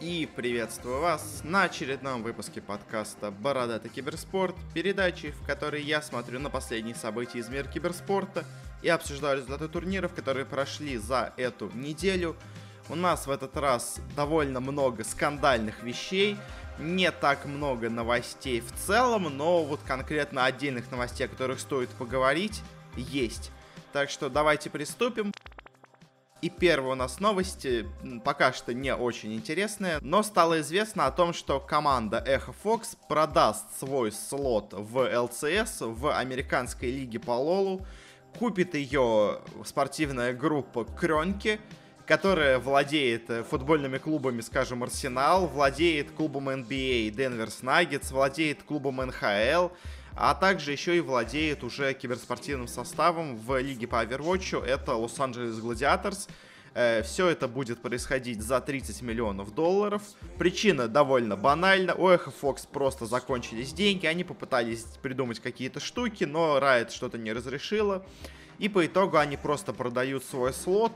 И приветствую вас на очередном выпуске подкаста «Бородатый киберспорт», передачи, в которой я смотрю на последние события из мира киберспорта и обсуждаю результаты турниров, которые прошли за эту неделю. У нас в этот раз довольно много скандальных вещей, не так много новостей в целом, но вот конкретно отдельных новостей, о которых стоит поговорить, есть. Так что давайте приступим. И первая у нас новость, пока что не очень интересная, но стало известно о том, что команда Echo Fox продаст свой слот в LCS, в американской лиге по лолу, купит ее спортивная группа Кронки, которая владеет футбольными клубами, скажем, Арсенал, владеет клубом NBA Денверс Наггетс, владеет клубом НХЛ, а также еще и владеет уже киберспортивным составом в лиге по Overwatch, это Лос-Анджелес Гладиаторс. Э, Все это будет происходить за 30 миллионов долларов. Причина довольно банальна. У Echo Fox просто закончились деньги. Они попытались придумать какие-то штуки, но Riot что-то не разрешила. И по итогу они просто продают свой слот.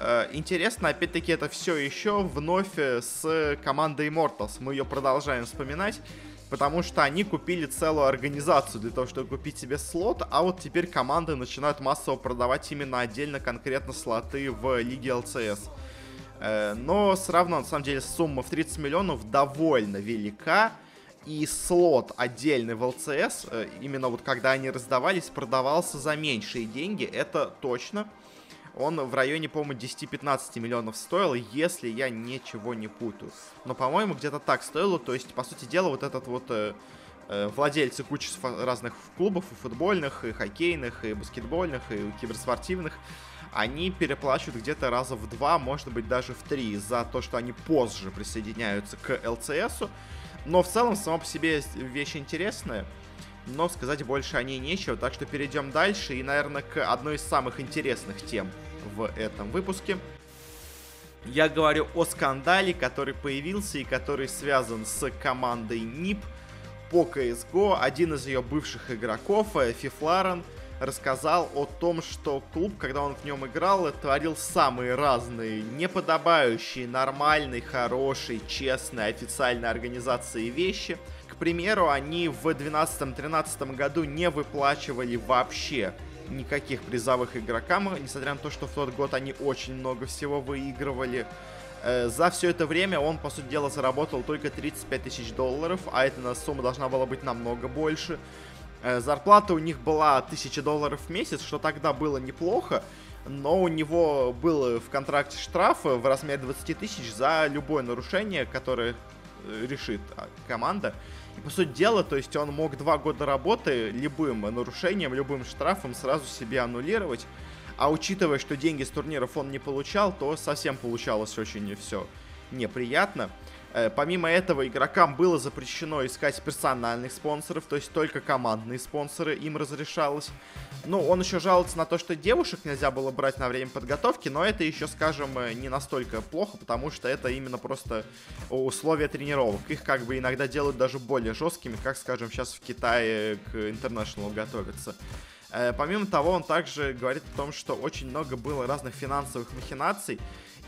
Э, интересно, опять-таки, это все еще вновь э, с командой Immortals. Мы ее продолжаем вспоминать потому что они купили целую организацию для того, чтобы купить себе слот, а вот теперь команды начинают массово продавать именно отдельно конкретно слоты в лиге ЛЦС. Э, но все равно, на самом деле, сумма в 30 миллионов довольно велика, и слот отдельный в ЛЦС, именно вот когда они раздавались, продавался за меньшие деньги, это точно он в районе, по-моему, 10-15 миллионов стоил, если я ничего не путаю. Но, по-моему, где-то так стоило. То есть, по сути дела, вот этот вот э, э, владельцы кучи разных клубов, и футбольных, и хоккейных, и баскетбольных, и киберспортивных, они переплачивают где-то раза в два, может быть, даже в три, за то, что они позже присоединяются к ЛЦСу. Но в целом, само по себе вещь интересная но сказать больше о ней нечего, так что перейдем дальше и, наверное, к одной из самых интересных тем в этом выпуске. Я говорю о скандале, который появился и который связан с командой НИП по CSGO. Один из ее бывших игроков, э, Фифларен, рассказал о том, что клуб, когда он в нем играл, творил самые разные, неподобающие, нормальной, хорошей, честной, официальной организации вещи. К примеру, они в 2012-2013 году не выплачивали вообще никаких призовых игрокам, несмотря на то, что в тот год они очень много всего выигрывали. Э, за все это время он, по сути дела, заработал только 35 тысяч долларов, а эта сумма должна была быть намного больше. Э, зарплата у них была 1000 долларов в месяц, что тогда было неплохо, но у него был в контракте штраф в размере 20 тысяч за любое нарушение, которое э, решит а, команда. По сути дела, то есть он мог два года работы любым нарушением, любым штрафом сразу себе аннулировать. А учитывая, что деньги с турниров он не получал, то совсем получалось очень все неприятно. Э, помимо этого, игрокам было запрещено искать персональных спонсоров, то есть только командные спонсоры им разрешалось. Ну, он еще жалуется на то, что девушек нельзя было брать на время подготовки, но это еще, скажем, э, не настолько плохо, потому что это именно просто условия тренировок. Их как бы иногда делают даже более жесткими, как, скажем, сейчас в Китае к International готовятся. Э, помимо того, он также говорит о том, что очень много было разных финансовых махинаций,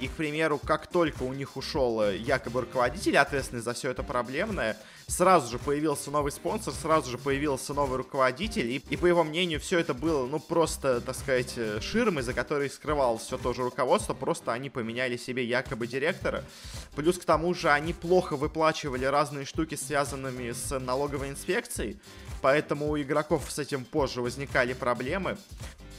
и, к примеру, как только у них ушел э, якобы руководитель, ответственный за все это проблемное, сразу же появился новый спонсор, сразу же появился новый руководитель, и, и по его мнению, все это было, ну, просто, так сказать, э, ширмой, за которой скрывалось все то же руководство, просто они поменяли себе якобы директора. Плюс к тому же они плохо выплачивали разные штуки, связанными с налоговой инспекцией, поэтому у игроков с этим позже возникали проблемы.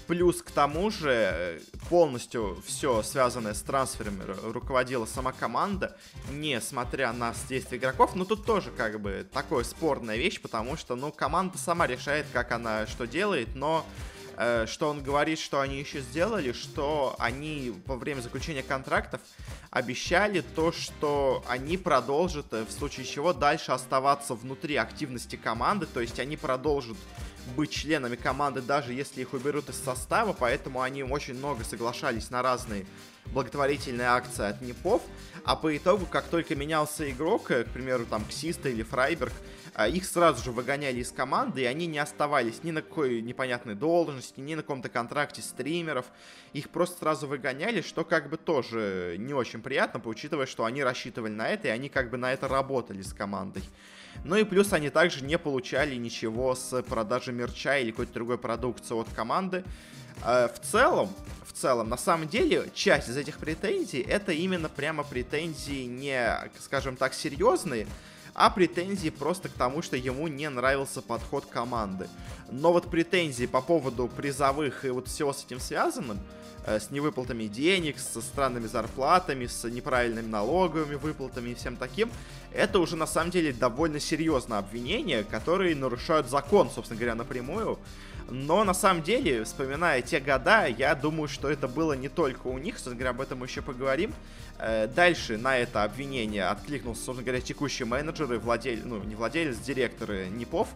Плюс к тому же э, полностью все связанное с трансферами руководила сама команда, несмотря на действия игроков. Но тут тоже как бы такая спорная вещь, потому что, ну, команда сама решает, как она что делает, но что он говорит, что они еще сделали, что они во время заключения контрактов обещали то, что они продолжат, э, в случае чего, дальше оставаться внутри активности команды, то есть они продолжат быть членами команды, даже если их уберут из состава, поэтому они очень много соглашались на разные благотворительные акции от НИПов, а по итогу, как только менялся игрок, э, к примеру, там, Ксиста или Фрайберг, их сразу же выгоняли из команды, и они не оставались ни на какой непонятной должности, ни на каком-то контракте стримеров. Их просто сразу выгоняли, что как бы тоже не очень приятно, учитывая, что они рассчитывали на это, и они как бы на это работали с командой. Ну и плюс они также не получали ничего с продажи мерча или какой-то другой продукции от команды. А, в целом, в целом, на самом деле, часть из этих претензий это именно прямо претензии не, скажем так, серьезные, а претензии просто к тому, что ему не нравился подход команды. Но вот претензии по поводу призовых и вот всего с этим связанным, э, с невыплатами денег, со странными зарплатами, с неправильными налоговыми выплатами и всем таким, это уже на самом деле довольно серьезное обвинение, которые нарушают закон, собственно говоря, напрямую. Но на самом деле, вспоминая те года, я думаю, что это было не только у них, собственно говоря, об этом мы еще поговорим. Э, дальше на это обвинение откликнулся, собственно говоря, текущий менеджер и владелец, ну, не владелец, директор Непов.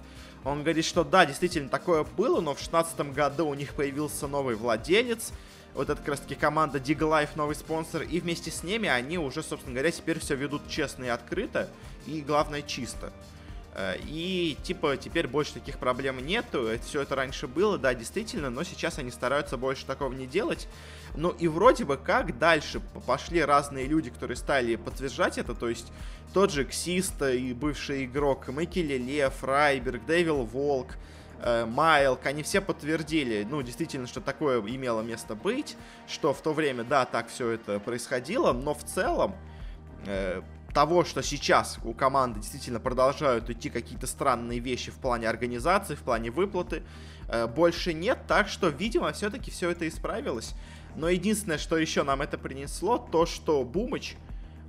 Он говорит, что да, действительно такое было, но в 2016 году у них появился новый владелец, вот это как раз таки команда Dig Life, новый спонсор, и вместе с ними они уже, собственно говоря, теперь все ведут честно и открыто, и главное чисто. Э, и, типа, теперь больше таких проблем нету. Все это раньше было, да, действительно, но сейчас они стараются больше такого не делать. Ну и вроде бы как дальше пошли разные люди, которые стали подтверждать это, то есть тот же Ксиста и бывший игрок Мэкки Лев, Райберг, Дэвил Волк, э, Майлк, они все подтвердили, ну, действительно, что такое имело место быть, что в то время, да, так все это происходило, но в целом э, того, что сейчас у команды действительно продолжают идти какие-то странные вещи в плане организации, в плане выплаты, э, больше нет, так что, видимо, все-таки все это исправилось. Но единственное, что еще нам это принесло, то, что Бумыч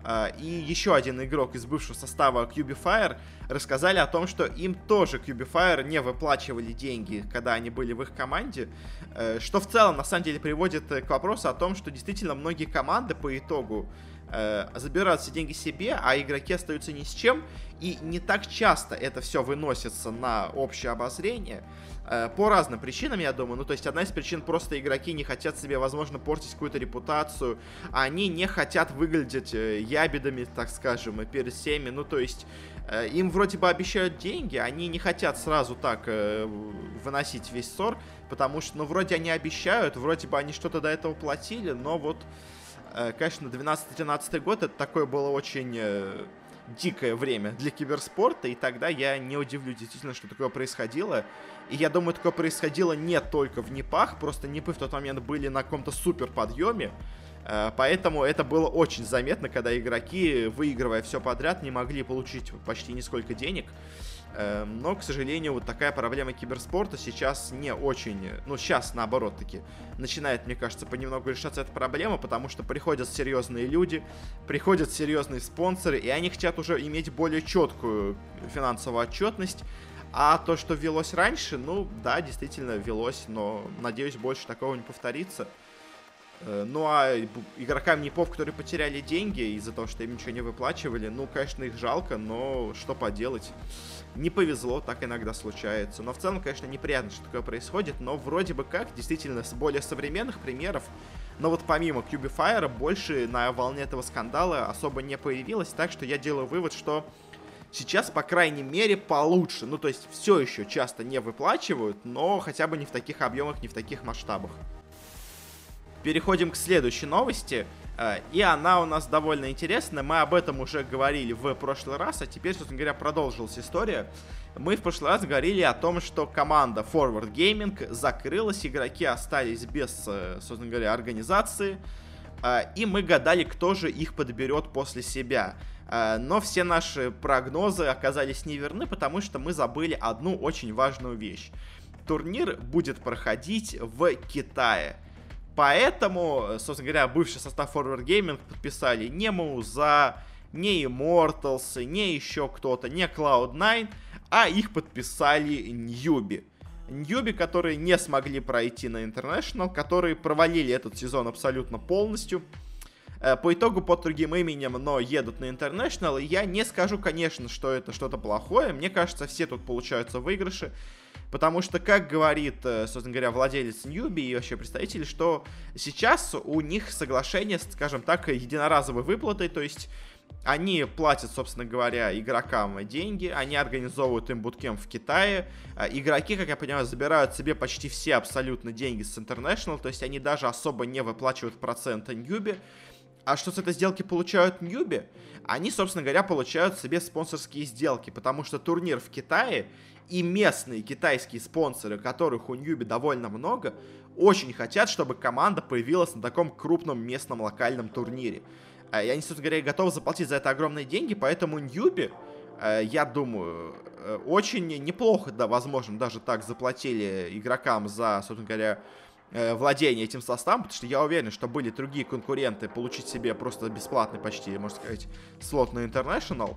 э, и еще один игрок из бывшего состава Cubifier рассказали о том, что им тоже Cubifier не выплачивали деньги, когда они были в их команде, э, что в целом, на самом деле, приводит к вопросу о том, что действительно многие команды по итогу э, забирают все деньги себе, а игроки остаются ни с чем. И не так часто это все выносится на общее обозрение. Э, по разным причинам, я думаю. Ну, то есть, одна из причин просто игроки не хотят себе, возможно, портить какую-то репутацию. Они не хотят выглядеть э, ябедами, так скажем, перед всеми. Ну, то есть, э, им вроде бы обещают деньги, они не хотят сразу так выносить весь ссор, потому что, ну, вроде они обещают, вроде бы они что-то до этого платили, но вот конечно, 12-13 год это такое было очень э, дикое время для киберспорта, и тогда я не удивлюсь действительно, что такое происходило. И я думаю, такое происходило не только в НИПах, просто НИПы в тот момент были на каком-то супер подъеме, э, поэтому это было очень заметно, когда игроки, выигрывая все подряд, не могли получить почти нисколько денег. Эм, но, к сожалению, вот такая проблема киберспорта сейчас не очень... Ну, сейчас, наоборот, таки начинает, мне кажется, понемногу решаться эта проблема, потому что приходят серьезные люди, приходят серьезные спонсоры, и они хотят уже иметь более четкую финансовую отчетность, а то, что велось раньше, ну, да, действительно велось, но, надеюсь, больше такого не повторится. Э, ну а игрокам НИПов, которые потеряли деньги из-за того, что им ничего не выплачивали, ну, конечно, их жалко, но что поделать. Не повезло, так иногда случается. Но в целом, конечно, неприятно, что такое происходит, но вроде бы как, действительно, с более современных примеров, но вот помимо Cubifier больше на волне этого скандала особо не появилось, так что я делаю вывод, что сейчас, по крайней мере, получше. Ну, то есть все еще часто не выплачивают, но хотя бы не в таких объемах, не в таких масштабах переходим к следующей новости. Э, и она у нас довольно интересная. Мы об этом уже говорили в прошлый раз, а теперь, собственно говоря, продолжилась история. Мы в прошлый раз говорили о том, что команда Forward Gaming закрылась, игроки остались без, э, собственно говоря, организации. Э, и мы гадали, кто же их подберет после себя. Но все наши прогнозы оказались неверны, потому что мы забыли одну очень важную вещь. Турнир будет проходить в Китае. Поэтому, собственно говоря, бывший состав Forward Gaming подписали не Мауза, не Immortals, не еще кто-то, не Cloud9, а их подписали Ньюби. Ньюби, которые не смогли пройти на International, которые провалили этот сезон абсолютно полностью. Э, по итогу под другим именем, но едут на International. И я не скажу, конечно, что это что-то плохое. Мне кажется, все тут получаются выигрыши. Потому что, как говорит, э, собственно говоря, владелец Ньюби и вообще представители, что сейчас у них соглашение, скажем так, единоразовой выплатой, то есть они платят, собственно говоря, игрокам деньги, они организовывают им буткем в Китае. А, игроки, как я понимаю, забирают себе почти все абсолютно деньги с International, то есть они даже особо не выплачивают проценты Ньюби. А что с этой сделки получают Ньюби? Они, собственно говоря, получают себе спонсорские сделки, потому что турнир в Китае и местные китайские спонсоры, которых у Ньюби довольно много, очень хотят, чтобы команда появилась на таком крупном местном локальном турнире. Э, и они, собственно говоря, готовы заплатить за это огромные деньги, поэтому Ньюби, э, я думаю, э, очень неплохо, да, возможно, даже так заплатили игрокам за, собственно говоря, владение этим составом, потому что я уверен, что были другие конкуренты получить себе просто бесплатный почти, можно сказать, слот на International,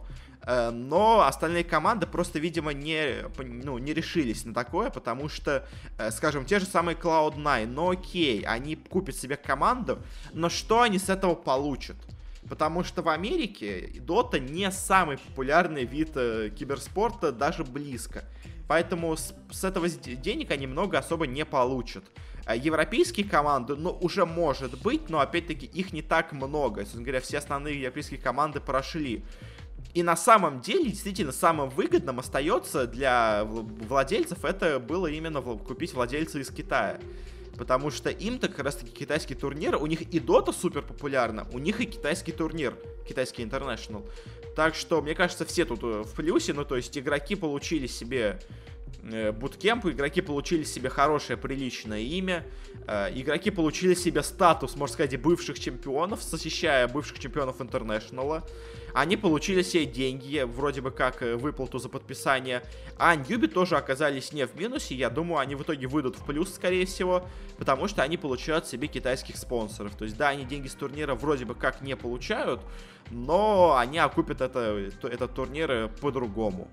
но остальные команды просто, видимо, не, ну, не решились на такое, потому что, скажем, те же самые Cloud9, ну окей, они купят себе команду, но что они с этого получат? Потому что в Америке Дота не самый популярный вид э, киберспорта, даже близко. Поэтому с, с этого денег они много особо не получат. А европейские команды, ну, уже может быть, но опять-таки их не так много. Собственно говоря, все основные европейские команды прошли. И на самом деле, действительно, самым выгодным остается для владельцев это было именно купить владельца из Китая. Потому что им-то как раз-таки китайский турнир, у них и Дота супер популярна, у них и китайский турнир, китайский International. Так что, мне кажется, все тут э, в плюсе, ну то есть игроки получили себе э, буткемп, игроки получили себе хорошее, приличное имя, э, игроки получили себе статус, можно сказать, бывших чемпионов, защищая бывших чемпионов Интернешнала. Они получили себе деньги, вроде бы как э, выплату за подписание. А Ньюби тоже оказались не в минусе. Я думаю, они в итоге выйдут в плюс, скорее всего, потому что они получают себе китайских спонсоров. То есть, да, они деньги с турнира вроде бы как не получают, но они окупят это, этот турнир э, по-другому.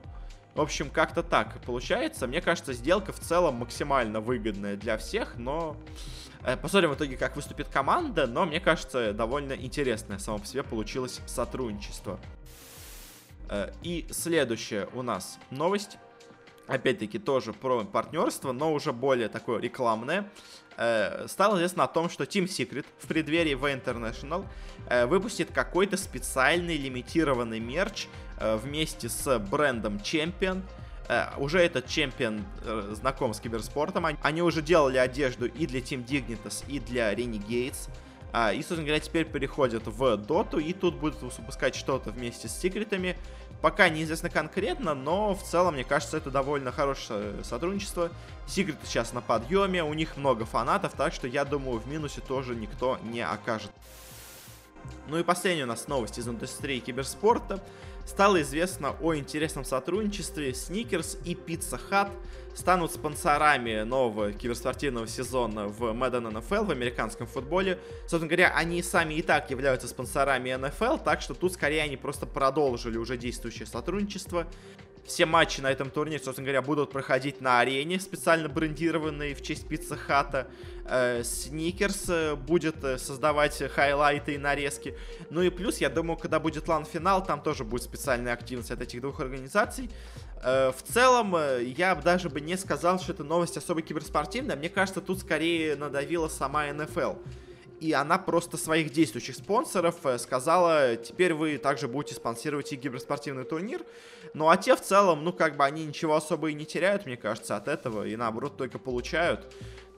В общем, как-то так получается. Мне кажется, сделка в целом максимально выгодная для всех, но Э, посмотрим в итоге, как выступит команда, но мне кажется, довольно интересное само по себе получилось сотрудничество. Э, и следующая у нас новость. Опять-таки тоже про партнерство, но уже более такое рекламное. Э, стало известно о том, что Team Secret в преддверии V International выпустит какой-то специальный лимитированный мерч вместе с брендом Champion э, уже этот чемпион э, знаком с киберспортом. Они, уже делали одежду и для Team Dignitas, и для Renegades. А, и, собственно говоря, теперь переходят в доту, и тут будут выпускать что-то вместе с секретами. Пока неизвестно конкретно, но в целом, мне кажется, это довольно хорошее сотрудничество. Секреты сейчас на подъеме, у них много фанатов, так что я думаю, в минусе тоже никто не окажет. Ну и последняя у нас новость из индустрии киберспорта стало известно о интересном сотрудничестве. Snickers и Pizza Hut станут спонсорами нового киберспортивного сезона в Madden NFL, в американском футболе. Собственно говоря, они сами и так являются спонсорами NFL, так что тут скорее они просто продолжили уже действующее сотрудничество. Все матчи на этом турнире, собственно говоря, будут проходить на арене, специально брендированной в честь Pizza Hut а. Сникерс э, будет э, создавать хайлайты и нарезки. Ну и плюс, я думаю, когда будет LAN -финал, там тоже будет специальная активность от этих двух организаций. Э, в целом, я даже бы не сказал, что эта новость особо киберспортивная. Мне кажется, тут скорее надавила сама НФЛ и она просто своих действующих спонсоров э, сказала, теперь вы также будете спонсировать и киберспортивный турнир. Ну а те в целом, ну как бы они ничего особо и не теряют, мне кажется, от этого, и наоборот только получают.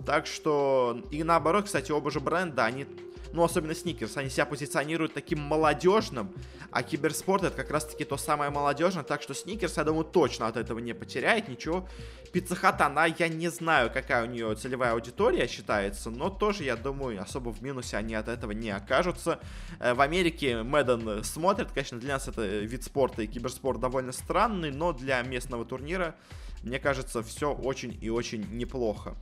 Так что, и наоборот, кстати, оба же бренда, они ну, особенно Сникерс, они себя позиционируют таким молодежным, а киберспорт это как раз-таки то самое молодежное, так что Сникерс, я думаю, точно от этого не потеряет ничего. Пиццехат, она, я не знаю, какая у нее целевая аудитория считается, но тоже, я думаю, особо в минусе они от этого не окажутся. Э, в Америке Мэдден смотрит, конечно, для нас это вид спорта и киберспорт довольно странный, но для местного турнира, мне кажется, все очень и очень неплохо.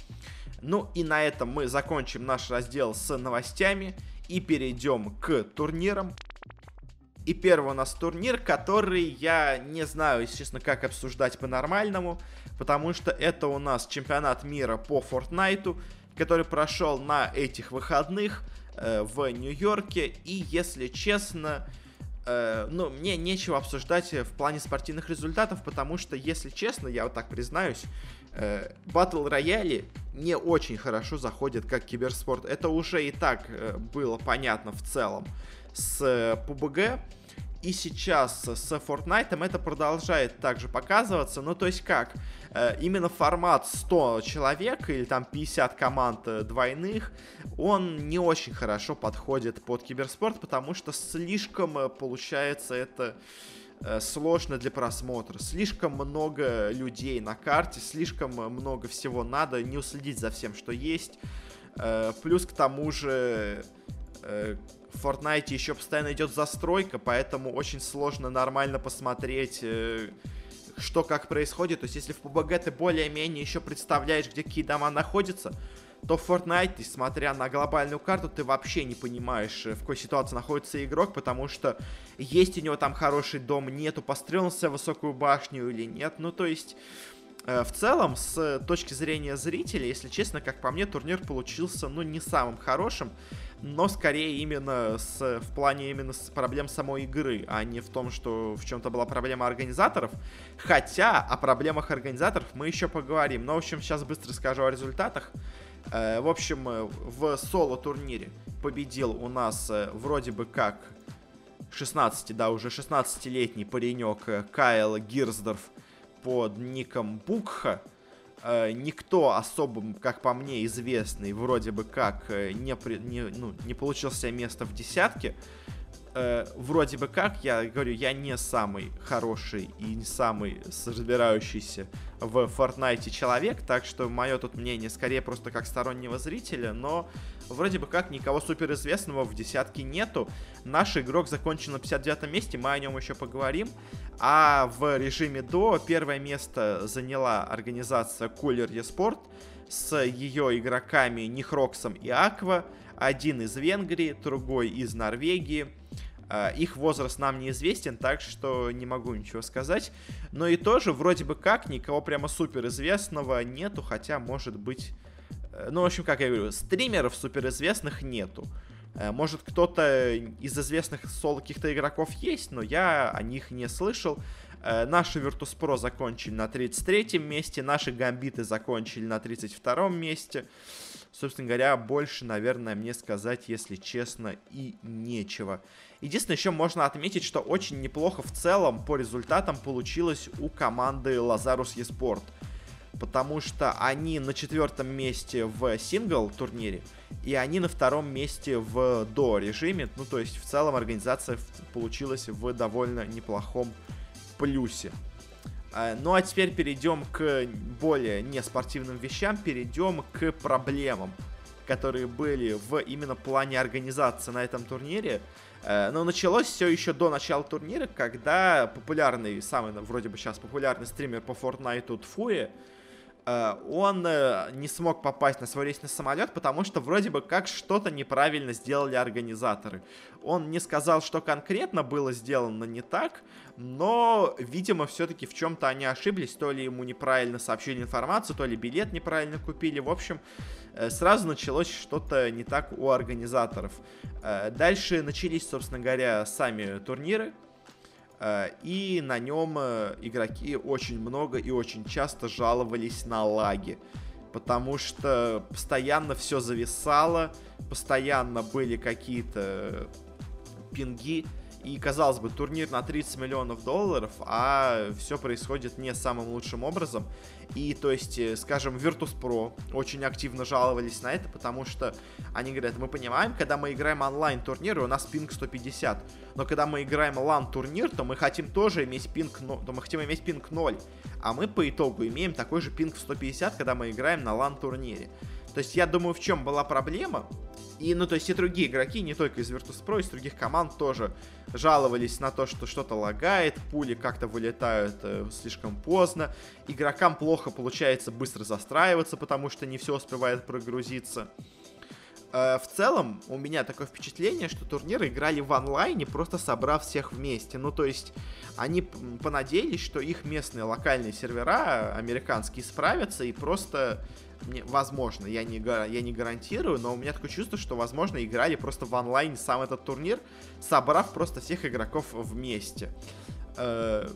Ну и на этом мы закончим наш раздел с новостями и перейдем к турнирам. И первый у нас турнир, который я не знаю, если честно, как обсуждать по-нормальному, потому что это у нас чемпионат мира по Fortnite, который прошел на этих выходных э, в Нью-Йорке. И, если честно, э, ну, мне нечего обсуждать в плане спортивных результатов, потому что, если честно, я вот так признаюсь, батл рояли не очень хорошо заходят как киберспорт. Это уже и так э, было понятно в целом с э, PUBG. И сейчас с Fortnite это продолжает также показываться. Ну, то есть как? Э, именно формат 100 человек или там 50 команд э, двойных, он не очень хорошо подходит под киберспорт, потому что слишком э, получается это сложно для просмотра. Слишком много людей на карте, слишком много всего надо, не уследить за всем, что есть. Плюс к тому же в Fortnite еще постоянно идет застройка, поэтому очень сложно нормально посмотреть, э, что как происходит. То есть, если в PUBG ты более-менее еще представляешь, где какие дома находятся, то в Fortnite, смотря на глобальную карту, ты вообще не понимаешь, э, в какой ситуации находится игрок, потому что есть у него там хороший дом, нету, построился в высокую башню или нет. Ну, то есть, э, в целом, с точки зрения зрителя, если честно, как по мне, турнир получился, ну, не самым хорошим но скорее именно с, в плане именно с проблем самой игры, а не в том, что в чем-то была проблема организаторов. Хотя о проблемах организаторов мы еще поговорим. Но, в общем, сейчас быстро скажу о результатах. Э, в общем, э, в соло-турнире победил у нас э, вроде бы как 16, да, уже 16-летний паренек Кайл Гирсдорф под ником Букха никто особо, как по мне, известный, вроде бы как, не, при, не, ну, не получил себе место в десятке. Э, вроде бы как, я говорю, я не самый хороший и не самый разбирающийся в Fortnite человек, так что мое тут мнение скорее просто как стороннего зрителя, но вроде бы как никого суперизвестного в десятке нету. Наш игрок закончил на 59 месте, мы о нем еще поговорим. А в режиме до первое место заняла организация Cooler eSport с ее игроками Нихроксом и Аква. Один из Венгрии, другой из Норвегии. А, их возраст нам неизвестен, так что не могу ничего сказать. Но и тоже вроде бы как никого прямо супер известного нету, хотя может быть... Э, ну, в общем, как я говорю, стримеров суперизвестных нету. Э, может, кто-то из известных соло каких-то игроков есть, но я о них не слышал. Э, наши Virtus.pro закончили на 33 месте, наши Гамбиты закончили на 32 месте. Собственно говоря, больше, наверное, мне сказать, если честно, и нечего. Единственное, еще можно отметить, что очень неплохо в целом по результатам получилось у команды Lazarus eSport потому что они на четвертом месте в сингл турнире, и они на втором месте в до режиме. Ну, то есть, в целом организация получилась в довольно неплохом плюсе. А, ну а теперь перейдем к более неспортивным вещам, перейдем к проблемам, которые были в именно плане организации на этом турнире. А, но началось все еще до начала турнира, когда популярный, самый вроде бы сейчас популярный стример по Fortnite Тфуе, Э, он э, не смог попасть на свой рейсный самолет, потому что вроде бы как что-то неправильно сделали организаторы. Он не сказал, что конкретно было сделано не так, но, видимо, все-таки в чем-то они ошиблись, то ли ему неправильно сообщили информацию, то ли билет неправильно купили. В общем, э, сразу началось что-то не так у организаторов. Дальше начались, собственно говоря, сами турниры, Э, и на нем э, игроки очень много и очень часто жаловались на лаги. Потому что постоянно все зависало, постоянно были какие-то пинги, и, казалось бы, турнир на 30 миллионов долларов, а все происходит не самым лучшим образом. И, то есть, э, скажем, Virtus.pro очень активно жаловались на это, потому что они говорят, мы понимаем, когда мы играем онлайн-турниры, у нас пинг 150, но когда мы играем лан-турнир, то мы хотим тоже иметь пинг, то мы хотим иметь пинг 0, а мы по итогу имеем такой же пинг в 150, когда мы играем на лан-турнире. То есть я думаю, в чем была проблема. И, ну, то есть и другие игроки, не только из Virtus.pro, из других команд тоже жаловались на то, что что-то лагает, пули как-то вылетают э, слишком поздно, игрокам плохо получается быстро застраиваться, потому что не все успевает прогрузиться. Э, в целом, у меня такое впечатление, что турниры играли в онлайне, просто собрав всех вместе. Ну, то есть, они понадеялись, что их местные локальные сервера американские справятся и просто мне, возможно, я не, я не гарантирую, но у меня такое чувство, что, возможно, играли просто в онлайн сам этот турнир, собрав просто всех игроков вместе. Э,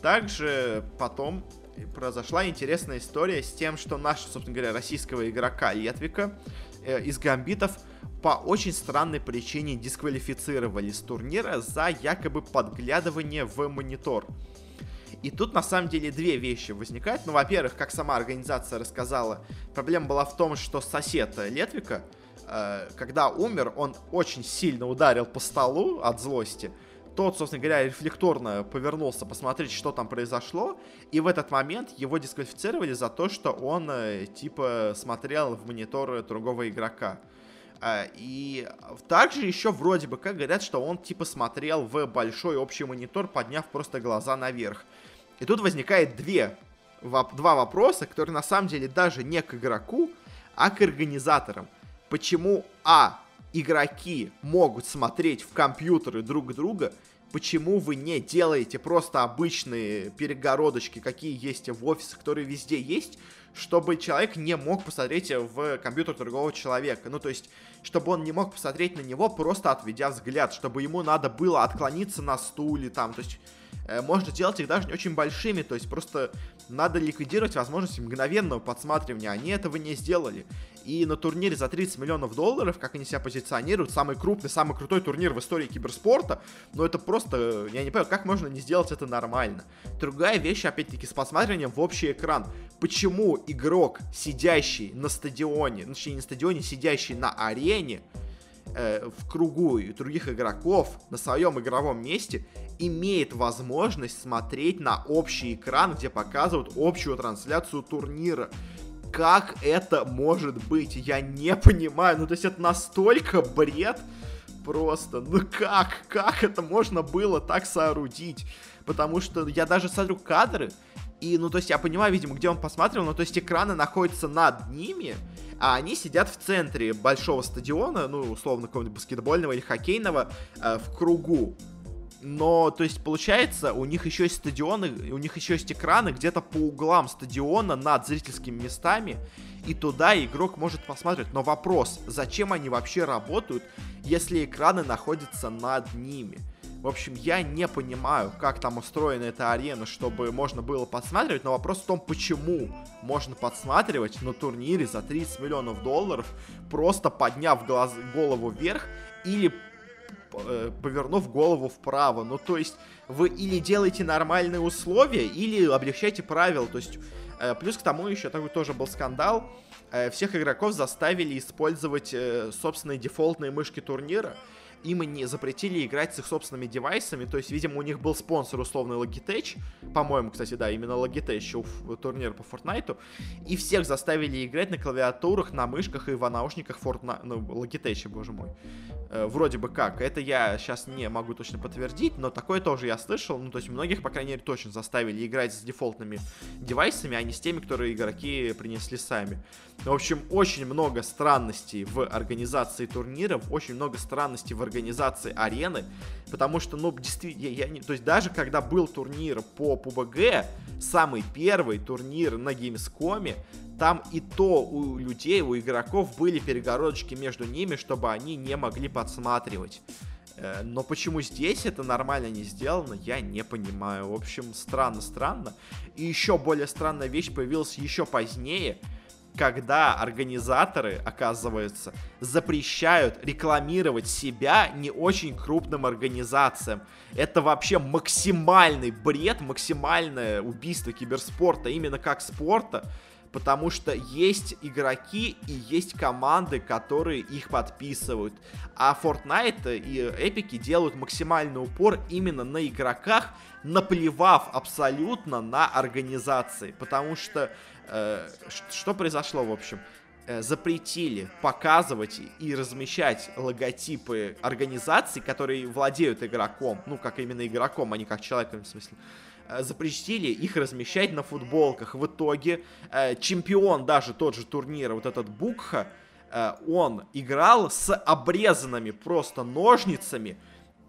также потом произошла интересная история с тем, что наш, собственно говоря, российского игрока Летвика э, из Гамбитов по очень странной причине дисквалифицировали с турнира за якобы подглядывание в монитор. И тут на самом деле две вещи возникают. Ну, во-первых, как сама организация рассказала, проблема была в том, что сосед Летвика, э, когда умер, он очень сильно ударил по столу от злости. Тот, собственно говоря, рефлекторно повернулся посмотреть, что там произошло, и в этот момент его дисквалифицировали за то, что он, э, типа, смотрел в монитор другого игрока. Э, и также еще вроде бы как говорят, что он типа смотрел в большой общий монитор, подняв просто глаза наверх. И тут возникает две, два вопроса, которые на самом деле даже не к игроку, а к организаторам. Почему, а, игроки могут смотреть в компьютеры друг друга, почему вы не делаете просто обычные перегородочки, какие есть в офисах, которые везде есть, чтобы человек не мог посмотреть в компьютер другого человека. Ну, то есть, чтобы он не мог посмотреть на него, просто отведя взгляд, чтобы ему надо было отклониться на стуле, там, то есть можно делать их даже не очень большими, то есть просто надо ликвидировать возможность мгновенного подсматривания. Они этого не сделали. И на турнире за 30 миллионов долларов, как они себя позиционируют, самый крупный, самый крутой турнир в истории киберспорта, ну это просто, я не понимаю, как можно не сделать это нормально. Другая вещь, опять-таки, с подсматриванием в общий экран. Почему игрок, сидящий на стадионе, ну, точнее не на стадионе, сидящий на арене, э, в кругу других игроков на своем игровом месте имеет возможность смотреть на общий экран, где показывают общую трансляцию турнира. Как это может быть? Я не понимаю. Ну, то есть это настолько бред просто. Ну как? Как это можно было так соорудить? Потому что я даже смотрю кадры, и, ну, то есть я понимаю, видимо, где он посмотрел, но то есть экраны находятся над ними, а они сидят в центре большого стадиона, ну, условно, какого-нибудь баскетбольного или хоккейного, э, в кругу. Но, то есть, получается, у них еще есть стадионы, у них еще есть экраны где-то по углам стадиона над зрительскими местами, и туда игрок может посмотреть. Но вопрос, зачем они вообще работают, если экраны находятся над ними? В общем, я не понимаю, как там устроена эта арена, чтобы можно было подсматривать, но вопрос в том, почему можно подсматривать на турнире за 30 миллионов долларов, просто подняв глаз, голову вверх или Э, повернув голову вправо. Ну, то есть, вы или делаете нормальные условия, или облегчаете правила. То есть, э, плюс к тому еще такой тоже был скандал. Э, всех игроков заставили использовать собственные дефолтные мышки турнира им не запретили играть с их собственными девайсами, то есть, видимо, у них был спонсор условный Logitech, по-моему, кстати, да, именно Logitech еще в турнир по Fortnite, и всех заставили играть на клавиатурах, на мышках и в наушниках Fortnite, ну, Logitech, боже мой. Э, вроде бы как, это я сейчас не могу точно подтвердить, но такое тоже я слышал, ну, то есть, многих, по крайней мере, точно заставили играть с дефолтными девайсами, а не с теми, которые игроки принесли сами. В общем, очень много странностей в организации турниров, очень много странностей в организации арены, потому что, ну, действительно, я не, то есть даже когда был турнир по PUBG, самый первый турнир на Gamescom, там и то у людей, у игроков были перегородочки между ними, чтобы они не могли подсматривать. Э, но почему здесь это нормально не сделано, я не понимаю. В общем, странно-странно. И еще более странная вещь появилась еще позднее — когда организаторы, оказывается, запрещают рекламировать себя не очень крупным организациям. Это вообще максимальный бред, максимальное убийство киберспорта, именно как спорта, потому что есть игроки и есть команды, которые их подписывают. А Fortnite и Эпики делают максимальный упор именно на игроках, наплевав абсолютно на организации, потому что что произошло, в общем? Э, запретили показывать и размещать логотипы организаций, которые владеют игроком, ну, как именно игроком, а не как человеком, в смысле, э, запретили их размещать на футболках. В итоге чемпион даже тот же турнира, вот этот Букха, э, он играл с обрезанными просто ножницами,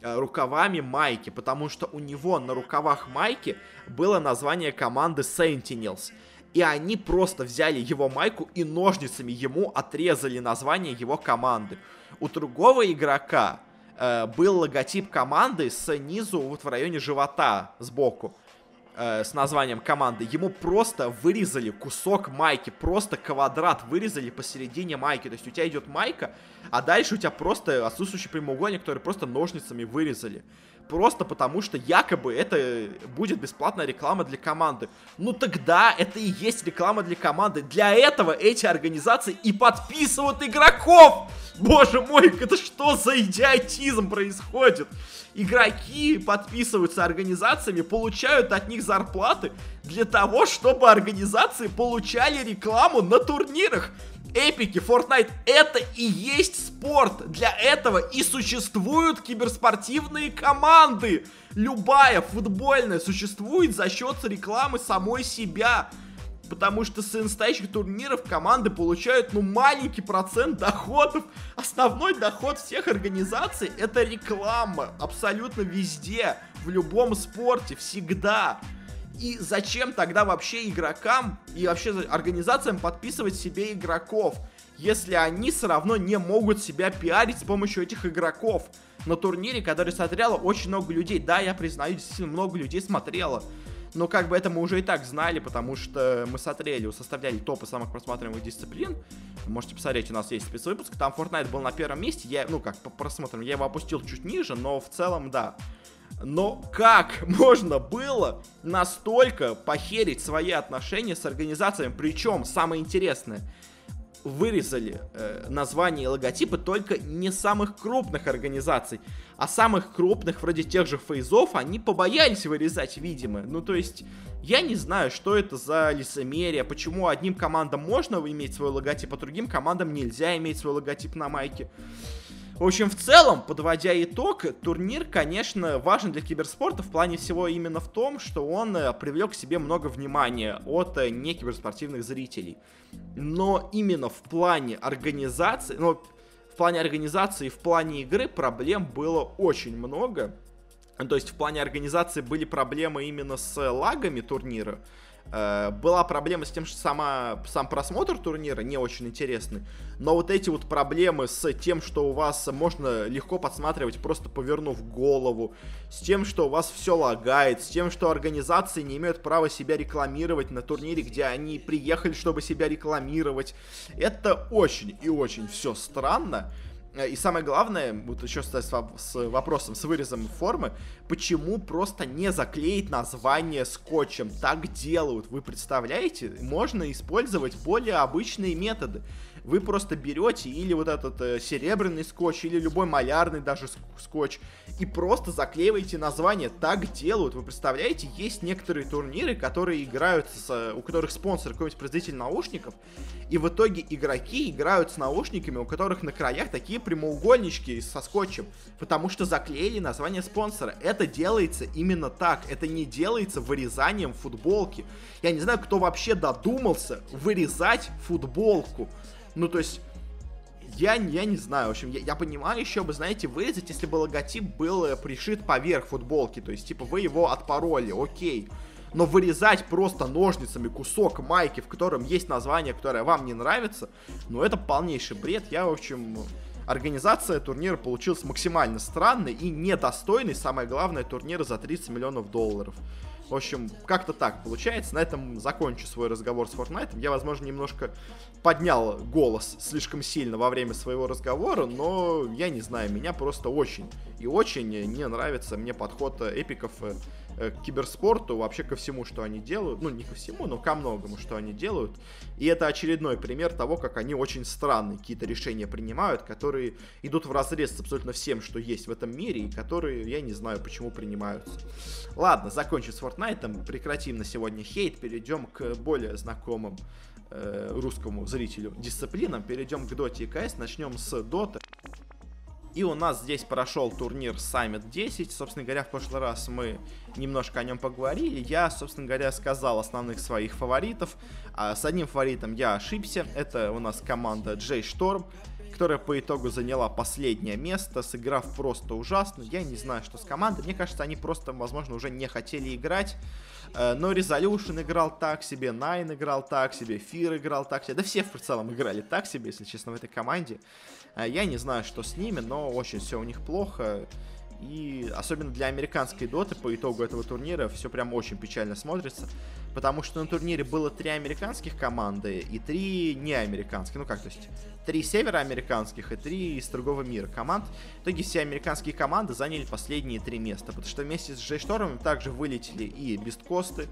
э, рукавами майки, потому что у него на рукавах майки было название команды Sentinels. И они просто взяли его майку и ножницами ему отрезали название его команды. У другого игрока э, был логотип команды снизу вот в районе живота сбоку э, с названием команды, ему просто вырезали кусок майки, просто квадрат вырезали посередине майки. То есть у тебя идет майка, а дальше у тебя просто отсутствующий прямоугольник, который просто ножницами вырезали. Просто потому, что якобы это будет бесплатная реклама для команды. Ну тогда это и есть реклама для команды. Для этого эти организации и подписывают игроков! Боже мой, это что за идиотизм происходит? игроки подписываются организациями, получают от них зарплаты для того, чтобы организации получали рекламу на турнирах. Эпики, Fortnite, это и есть спорт. Для этого и существуют киберспортивные команды. Любая футбольная существует за счет рекламы самой себя. Потому что с настоящих турниров команды получают, ну, маленький процент доходов. Основной доход всех организаций это реклама. Абсолютно везде. В любом спорте. Всегда. И зачем тогда вообще игрокам и вообще организациям подписывать себе игроков, если они все равно не могут себя пиарить с помощью этих игроков? На турнире, который смотрело очень много людей. Да, я признаю, действительно много людей смотрело. Но как бы это мы уже и так знали, потому что мы смотрели, составляли топы самых просматриваемых дисциплин. Можете посмотреть, у нас есть спецвыпуск. Там Fortnite был на первом месте. Я, ну как, по просмотрам, я его опустил чуть ниже, но в целом, да. Но как можно было настолько похерить свои отношения с организациями? Причем, самое интересное, вырезали э, названия и логотипы только не самых крупных организаций, а самых крупных, вроде тех же фейзов, они побоялись вырезать, видимо. Ну, то есть, я не знаю, что это за лицемерие, почему одним командам можно иметь свой логотип, а другим командам нельзя иметь свой логотип на майке. В общем, в целом, подводя итог, турнир, конечно, важен для киберспорта в плане всего именно в том, что он э, привлек к себе много внимания от э, некиберспортивных зрителей. Но именно в плане организации, ну, в плане организации и в плане игры проблем было очень много. То есть в плане организации были проблемы именно с лагами турнира. Э, была проблема с тем, что сама, сам просмотр турнира не очень интересный, но вот эти вот проблемы с тем, что у вас можно легко подсматривать, просто повернув голову, с тем, что у вас все лагает, с тем, что организации не имеют права себя рекламировать на турнире, где они приехали, чтобы себя рекламировать, это очень и очень все странно. Э, и самое главное, вот еще с, с вопросом, с вырезом формы, почему просто не заклеить название скотчем? Так делают, вы представляете? Можно использовать более обычные методы вы просто берете или вот этот э, серебряный скотч, или любой малярный даже скотч, и просто заклеиваете название. Так делают. Вы представляете, есть некоторые турниры, которые играют, с, у которых спонсор какой-нибудь производитель наушников, и в итоге игроки играют с наушниками, у которых на краях такие прямоугольнички со скотчем, потому что заклеили название спонсора. Это делается именно так. Это не делается вырезанием футболки. Я не знаю, кто вообще додумался вырезать футболку. Ну, то есть, я, я не знаю, в общем, я, я понимаю еще бы, знаете, вырезать, если бы логотип был э, пришит поверх футболки, то есть, типа, вы его отпороли, окей. Но вырезать просто ножницами кусок майки, в котором есть название, которое вам не нравится, ну, это полнейший бред. Я, в общем, организация турнира получилась максимально странной и недостойной, самое главное, турнира за 30 миллионов долларов. В общем, как-то так получается. На этом закончу свой разговор с Fortnite. Я, возможно, немножко поднял голос слишком сильно во время своего разговора, но я не знаю, меня просто очень и очень не нравится мне подход эпиков Э, к киберспорту, вообще ко всему, что они делают. Ну, не ко всему, но ко многому, что они делают. И это очередной пример того, как они очень странные какие-то решения принимают, которые идут в разрез с абсолютно всем, что есть в этом мире, и которые, я не знаю, почему принимаются. Ладно, закончим с Fortnite, прекратим на сегодня хейт, перейдем к более знакомым э, русскому зрителю дисциплинам, перейдем к Dota и CS, начнем с Dota. И у нас здесь прошел турнир Summit 10. Собственно говоря, в прошлый раз мы немножко о нем поговорили. Я, собственно говоря, сказал основных своих фаворитов. А с одним фаворитом я ошибся. Это у нас команда J Storm которая по итогу заняла последнее место, сыграв просто ужасно. Я не знаю, что с командой. Мне кажется, они просто, возможно, уже не хотели играть. Э, но Resolution играл так себе, Nine играл так себе, Fear играл так себе. Да все в целом играли так себе, если честно, в этой команде. Э, я не знаю, что с ними, но очень все у них плохо. И особенно для американской доты по итогу этого турнира все прям очень печально смотрится. Потому что на турнире было три американских команды и три неамериканских. Ну как, то есть три североамериканских и три из другого мира команд. В итоге все американские команды заняли последние три места. Потому что вместе с Джей также вылетели и Бесткосты,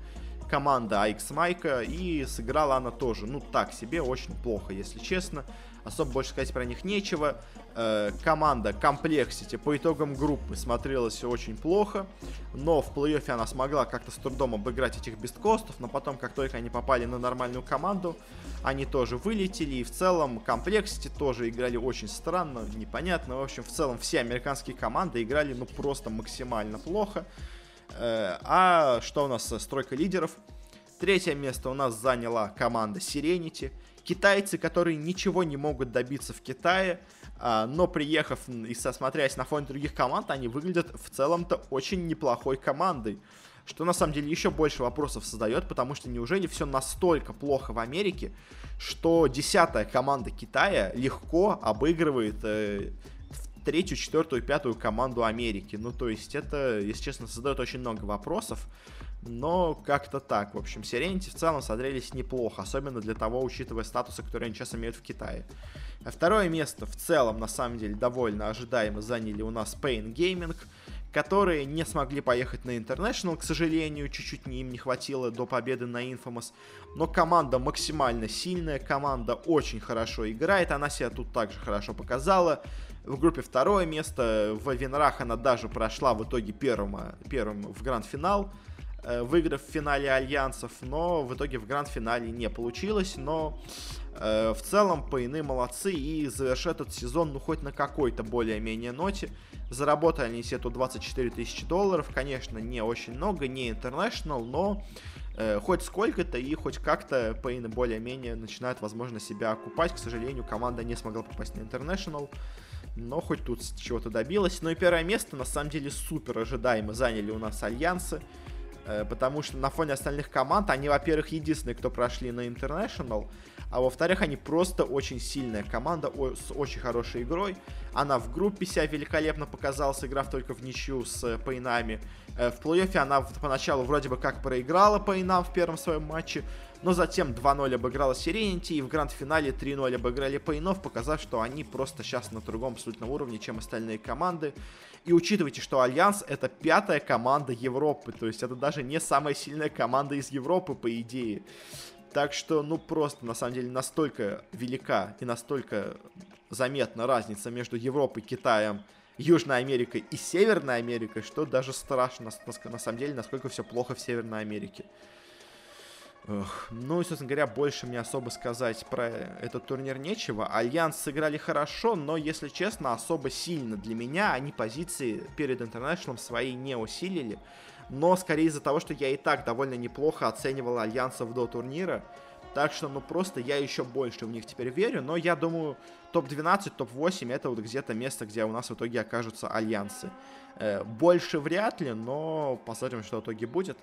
команда AX Майка, и сыграла она тоже, ну так себе, очень плохо, если честно. Особо больше сказать про них нечего. Э, команда Complexity по итогам группы смотрелась очень плохо, но в плей-оффе она смогла как-то с трудом обыграть этих бесткостов, но потом, как только они попали на нормальную команду, они тоже вылетели, и в целом Complexity тоже играли очень странно, непонятно. В общем, в целом все американские команды играли ну просто максимально плохо. Э, а что у нас с стройкой лидеров? Третье место у нас заняла команда Serenity. Китайцы, которые ничего не могут добиться в Китае, а, но приехав и сосмотрясь на фоне других команд, они выглядят в целом-то очень неплохой командой. Что на самом деле еще больше вопросов создает, потому что неужели все настолько плохо в Америке, что десятая команда Китая легко обыгрывает э, третью, четвертую, пятую команду Америки. Ну, то есть это, если честно, создает очень много вопросов. Но как-то так. В общем, Сиренити в целом смотрелись неплохо, особенно для того, учитывая статусы, которые они сейчас имеют в Китае. А второе место в целом, на самом деле, довольно ожидаемо заняли у нас Pain Gaming, которые не смогли поехать на International, к сожалению, чуть-чуть им не хватило до победы на Infamous. Но команда максимально сильная, команда очень хорошо играет, она себя тут также хорошо показала. В группе второе место, в Винрах она даже прошла в итоге первым, первым в гранд-финал. Э, выиграв в финале альянсов, но в итоге в гранд-финале не получилось, но э, в целом Пейны молодцы и завершат этот сезон, ну, хоть на какой-то более-менее ноте. Заработали они себе тут 24 тысячи долларов, конечно, не очень много, не international, но э, хоть сколько-то и хоть как-то Пейны более-менее начинают, возможно, себя окупать. К сожалению, команда не смогла попасть на international но хоть тут чего-то добилась. Ну и первое место, на самом деле, супер ожидаемо заняли у нас Альянсы. Э, потому что на фоне остальных команд они, во-первых, единственные, кто прошли на International, а во-вторых, они просто очень сильная команда с очень хорошей игрой. Она в группе себя великолепно показала, сыграв только в ничью с Пейнами. Э, в плей-оффе она поначалу вроде бы как проиграла Пейнам в первом своем матче, но затем 2-0 обыграла Сиренити, и в гранд-финале 3-0 обыграли Пейнов, показав, что они просто сейчас на другом абсолютно уровне, чем остальные команды. И учитывайте, что Альянс это пятая команда Европы, то есть это даже не самая сильная команда из Европы, по идее. Так что, ну, просто, на самом деле, настолько велика и настолько заметна разница между Европой, Китаем, Южной Америкой и Северной Америкой, что даже страшно, на самом деле, насколько все плохо в Северной Америке. Эх, ну и, собственно говоря, больше мне особо сказать про этот турнир нечего. Альянс сыграли хорошо, но, если честно, особо сильно для меня они позиции перед International ом свои не усилили. Но скорее из-за того, что я и так довольно неплохо оценивал альянсов до турнира. Так что, ну просто я еще больше в них теперь верю. Но я думаю, топ-12, топ-8 это вот где-то место, где у нас в итоге окажутся альянсы. Э, больше вряд ли, но посмотрим, что в итоге будет.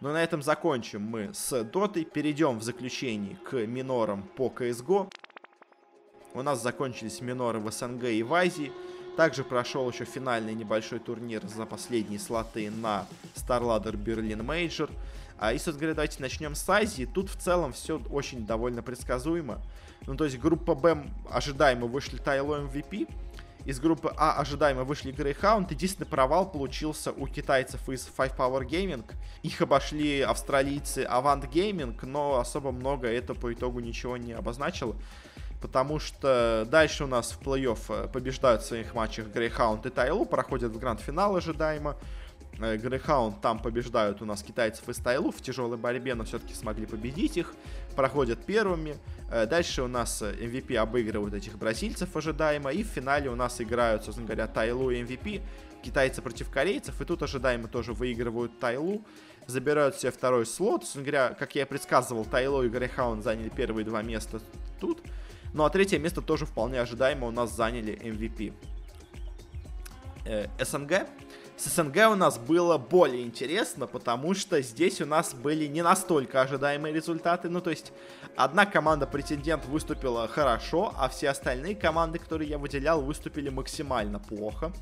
Но на этом закончим мы с дотой. Перейдем в заключении к минорам по CSGO. У нас закончились миноры в СНГ и в Азии. Также прошел еще финальный небольшой турнир за последние слоты на StarLadder Berlin Major. А, и, собственно говоря, давайте начнем с Азии. Тут в целом все очень довольно предсказуемо. Ну, то есть группа Б ожидаемо вышли Тайло MVP. Из группы А ожидаемо вышли Greyhound. Единственный провал получился у китайцев из Five Power Gaming. Их обошли австралийцы Avant Gaming, но особо много это по итогу ничего не обозначило. Потому что дальше у нас в плей-офф э, побеждают в своих матчах Greyhound и Тайлу, проходят в гранд-финал ожидаемо. Грейхаунд там побеждают у нас китайцев из Тайлу в тяжелой борьбе, но все-таки смогли победить их, проходят первыми. Дальше у нас MVP обыгрывают этих бразильцев ожидаемо, и в финале у нас играют, собственно говоря, Тайлу и MVP, китайцы против корейцев, и тут ожидаемо тоже выигрывают Тайлу, забирают себе второй слот. Собственно говоря, как я и предсказывал, Тайло и Грейхаунд заняли первые два места тут. Ну а третье место тоже вполне ожидаемо у нас заняли MVP. Э, СНГ. С СНГ у нас было более интересно, потому что здесь у нас были не настолько ожидаемые результаты. Ну, то есть, одна команда-претендент выступила хорошо, а все остальные команды, которые я выделял, выступили максимально плохо.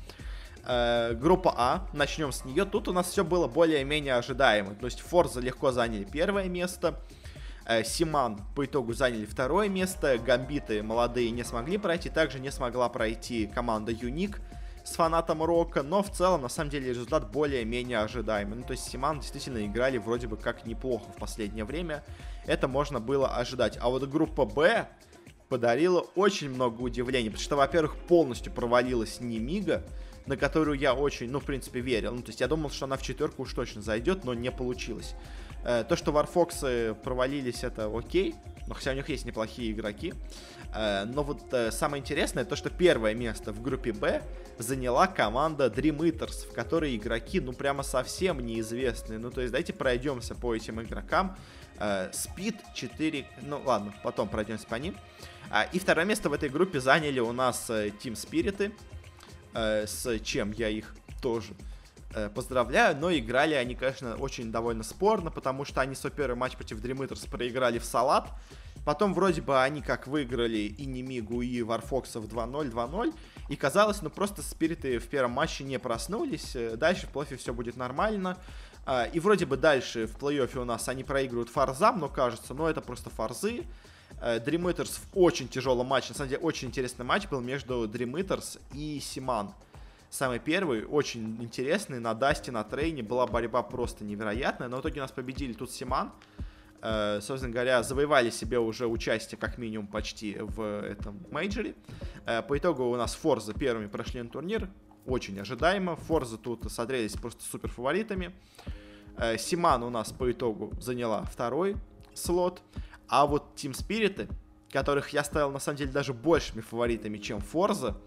Э, группа А, начнем с нее. Тут у нас все было более-менее ожидаемо. То есть, Форза легко заняли первое место. Э, Симан по итогу заняли второе место. Гамбиты молодые не смогли пройти. Также не смогла пройти команда Юник с фанатом Рока, но в целом, на самом деле, результат более-менее ожидаемый. Ну, то есть Симан действительно играли вроде бы как неплохо в последнее время. Это можно было ожидать. А вот группа Б подарила очень много удивлений, потому что, во-первых, полностью провалилась Немига, на которую я очень, ну, в принципе, верил. Ну, то есть я думал, что она в четверку уж точно зайдет, но не получилось. Э, то, что Warfox провалились, это окей, но хотя у них есть неплохие игроки. Э, но вот э, самое интересное, то, что первое место в группе Б заняла команда Dream Eaters, в которой игроки, ну, прямо совсем неизвестные. Ну, то есть давайте пройдемся по этим игрокам. Speed 4, ну ладно, потом пройдемся по ним. И второе место в этой группе заняли у нас Team Spirit, с чем я их тоже Э, поздравляю, но играли они, конечно, очень довольно спорно, потому что они свой первый матч против Dream Eaters проиграли в салат. Потом вроде бы они как выиграли и Немигу, и Варфоксов 2-0, 2-0. И казалось, ну просто спириты в первом матче не проснулись. Э, дальше в плей все будет нормально. А, и вроде бы дальше в плей-оффе у нас они проигрывают фарзам, но кажется, ну это просто фарзы. Э, Dream Eaters в очень тяжелом матче. На самом деле очень интересный матч был между Dream Eaters и Симан самый первый, очень интересный, на Dust е, на Train е, была борьба просто невероятная, но в итоге нас победили тут Syman, э, собственно говоря, завоевали себе уже участие как минимум почти в этом мейджоре. Э, по итогу у нас forZe первыми прошли на турнир, очень ожидаемо, forZe тут смотрелись просто супер фаворитами. Э, Syman у нас по итогу заняла второй слот, а вот Team Spirit ы, которых я ставил на самом деле даже большими фаворитами, чем forZe,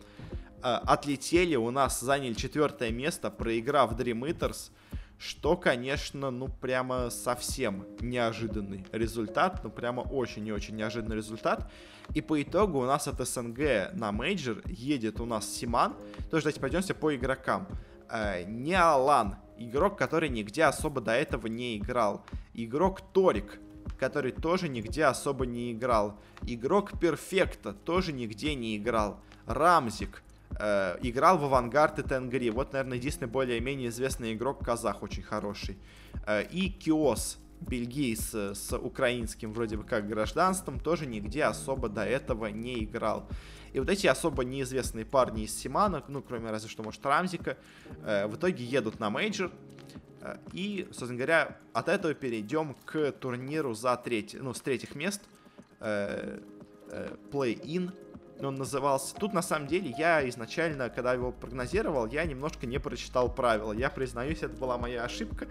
отлетели, у нас заняли четвертое место, проиграв Dream Eaters, что, конечно, ну прямо совсем неожиданный результат, ну прямо очень и очень неожиданный результат. И по итогу у нас от СНГ на мейджор едет у нас Syman. Тоже давайте пойдемся по игрокам. Э, neaLaN, игрок, который нигде особо до этого не играл. Игрок t0rick, который тоже нигде особо не играл. Игрок Perfecto тоже нигде не играл. Рамзик, Э, играл в AVANGAR и Tengri. Вот, наверное, единственный более-менее известный игрок казах, очень хороший. Э, и Keoz, бельгийц с украинским вроде бы как гражданством, тоже нигде особо до этого не играл. И вот эти особо неизвестные парни из Syman а, ну, кроме разве что, может, Рамзика, э, в итоге едут на мейджор. Э, и, собственно говоря, от этого перейдем к турниру за третий, ну, с третьих мест. Э, э, Play-in он назывался. Тут, на самом деле, я изначально, когда его прогнозировал, я немножко не прочитал правила. Я признаюсь, это была моя ошибка.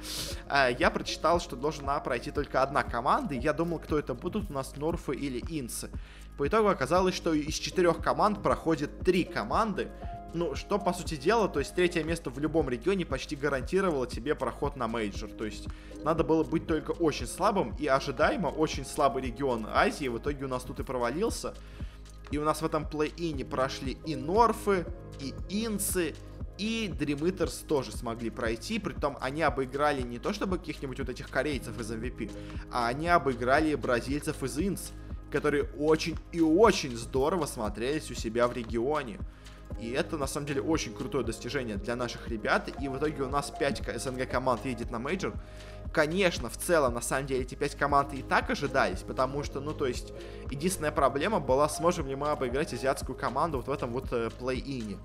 А, я прочитал, что должна пройти только одна команда, и я думал, кто это будут у нас North ы или INTZ ы. По итогу оказалось, что из четырех команд проходит три команды, ну, что, по сути дела, то есть третье место в любом регионе почти гарантировало тебе проход на мейджор. То есть надо было быть только очень слабым и ожидаемо очень слабый регион Азии. В итоге у нас тут и провалился. И у нас в этом play-in е прошли и North ы, и INTZ ы, и Dream Eaters тоже смогли пройти, притом они обыграли не то чтобы каких-нибудь вот этих корейцев из MVP, а они обыграли бразильцев из INTZ, которые очень и очень здорово смотрелись у себя в регионе. И это, на самом деле, очень крутое достижение для наших ребят. И в итоге у нас 5 СНГ команд едет на мейджор. Конечно, в целом, на самом деле, эти 5 команд и так ожидались, потому что, ну, то есть, единственная проблема была, сможем ли мы обыграть азиатскую команду вот в этом вот э, плей-ине.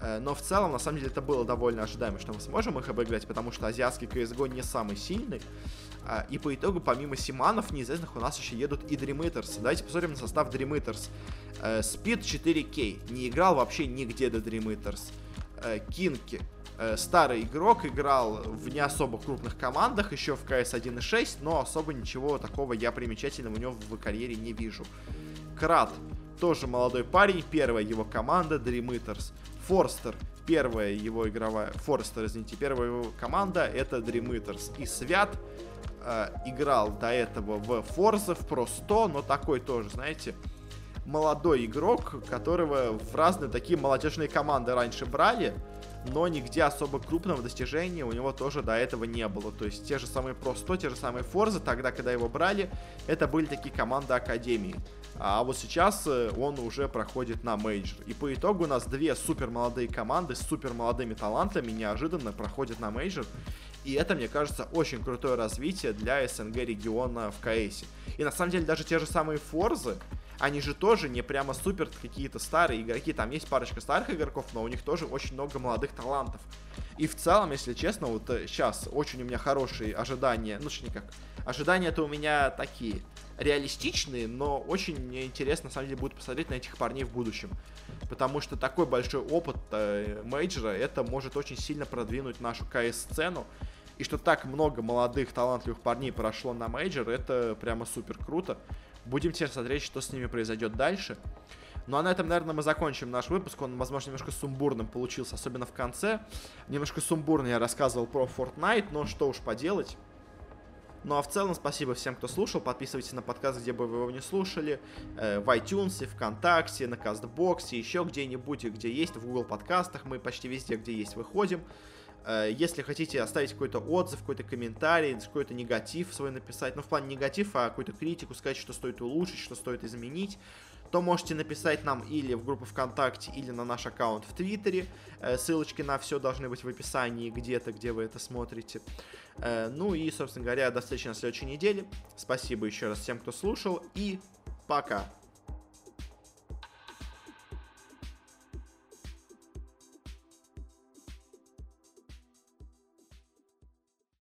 Э, но в целом, на самом деле, это было довольно ожидаемо, что мы сможем их обыграть, потому что азиатский CSGO не самый сильный. А, и по итогу, помимо Симанов неизвестных, у нас еще едут и Dream Eaters. Давайте посмотрим на состав Dream Eaters. Speed 4K. Не играл вообще нигде до Dream Eaters. Кинки. Э, старый игрок, играл в не особо крупных командах, еще в CS 1.6, но особо ничего такого я примечательного у него в карьере не вижу. Крат, тоже молодой парень, первая его команда, Dream Eaters. Форстер, первая его игровая, Форстер, извините, первая его команда, это Dream Eaters. И Свят, э, играл до этого в Forza, в Pro 100, но такой тоже, знаете, молодой игрок, которого в разные такие молодежные команды раньше брали, но нигде особо крупного достижения у него тоже до этого не было. То есть те же самые Pro 100, те же самые forZe, тогда, когда его брали, это были такие команды Академии. А вот сейчас э, он уже проходит на мейджор. И по итогу у нас две супер молодые команды с супер молодыми талантами неожиданно проходят на мейджор. И это, мне кажется, очень крутое развитие для СНГ региона в КС. И на самом деле даже те же самые Форзы, они же тоже не прямо супер какие-то старые игроки. Там есть парочка старых игроков, но у них тоже очень много молодых талантов. И в целом, если честно, вот сейчас э, очень у меня хорошие ожидания. Ну, что никак. Ожидания-то у меня такие реалистичные, но очень мне интересно, на самом деле, будет посмотреть на этих парней в будущем. Потому что такой большой опыт э, мейджора, это может очень сильно продвинуть нашу КС-сцену. И что так много молодых, талантливых парней прошло на мейджор, это прямо супер круто. Будем теперь смотреть, что с ними произойдет дальше. Ну а на этом, наверное, мы закончим наш выпуск. Он, возможно, немножко сумбурным получился, особенно в конце. Немножко сумбурно я рассказывал про Fortnite, но что уж поделать. Ну а в целом спасибо всем, кто слушал. Подписывайтесь на подкаст, где бы вы его не слушали. Э, в iTunes, ВКонтакте, на Castbox е, еще где-нибудь, где есть, в Google подкастах. Мы почти везде, где есть, выходим. Э, если хотите оставить какой-то отзыв, какой-то комментарий, какой-то негатив свой написать, ну в плане негатив, а какую-то критику, сказать, что стоит улучшить, что стоит изменить, то можете написать нам или в группу ВКонтакте, или на наш аккаунт в Твиттере. Э, ссылочки на все должны быть в описании где-то, где вы это смотрите. Э, ну и, собственно говоря, до встречи на следующей неделе. Спасибо еще раз всем, кто слушал, и пока!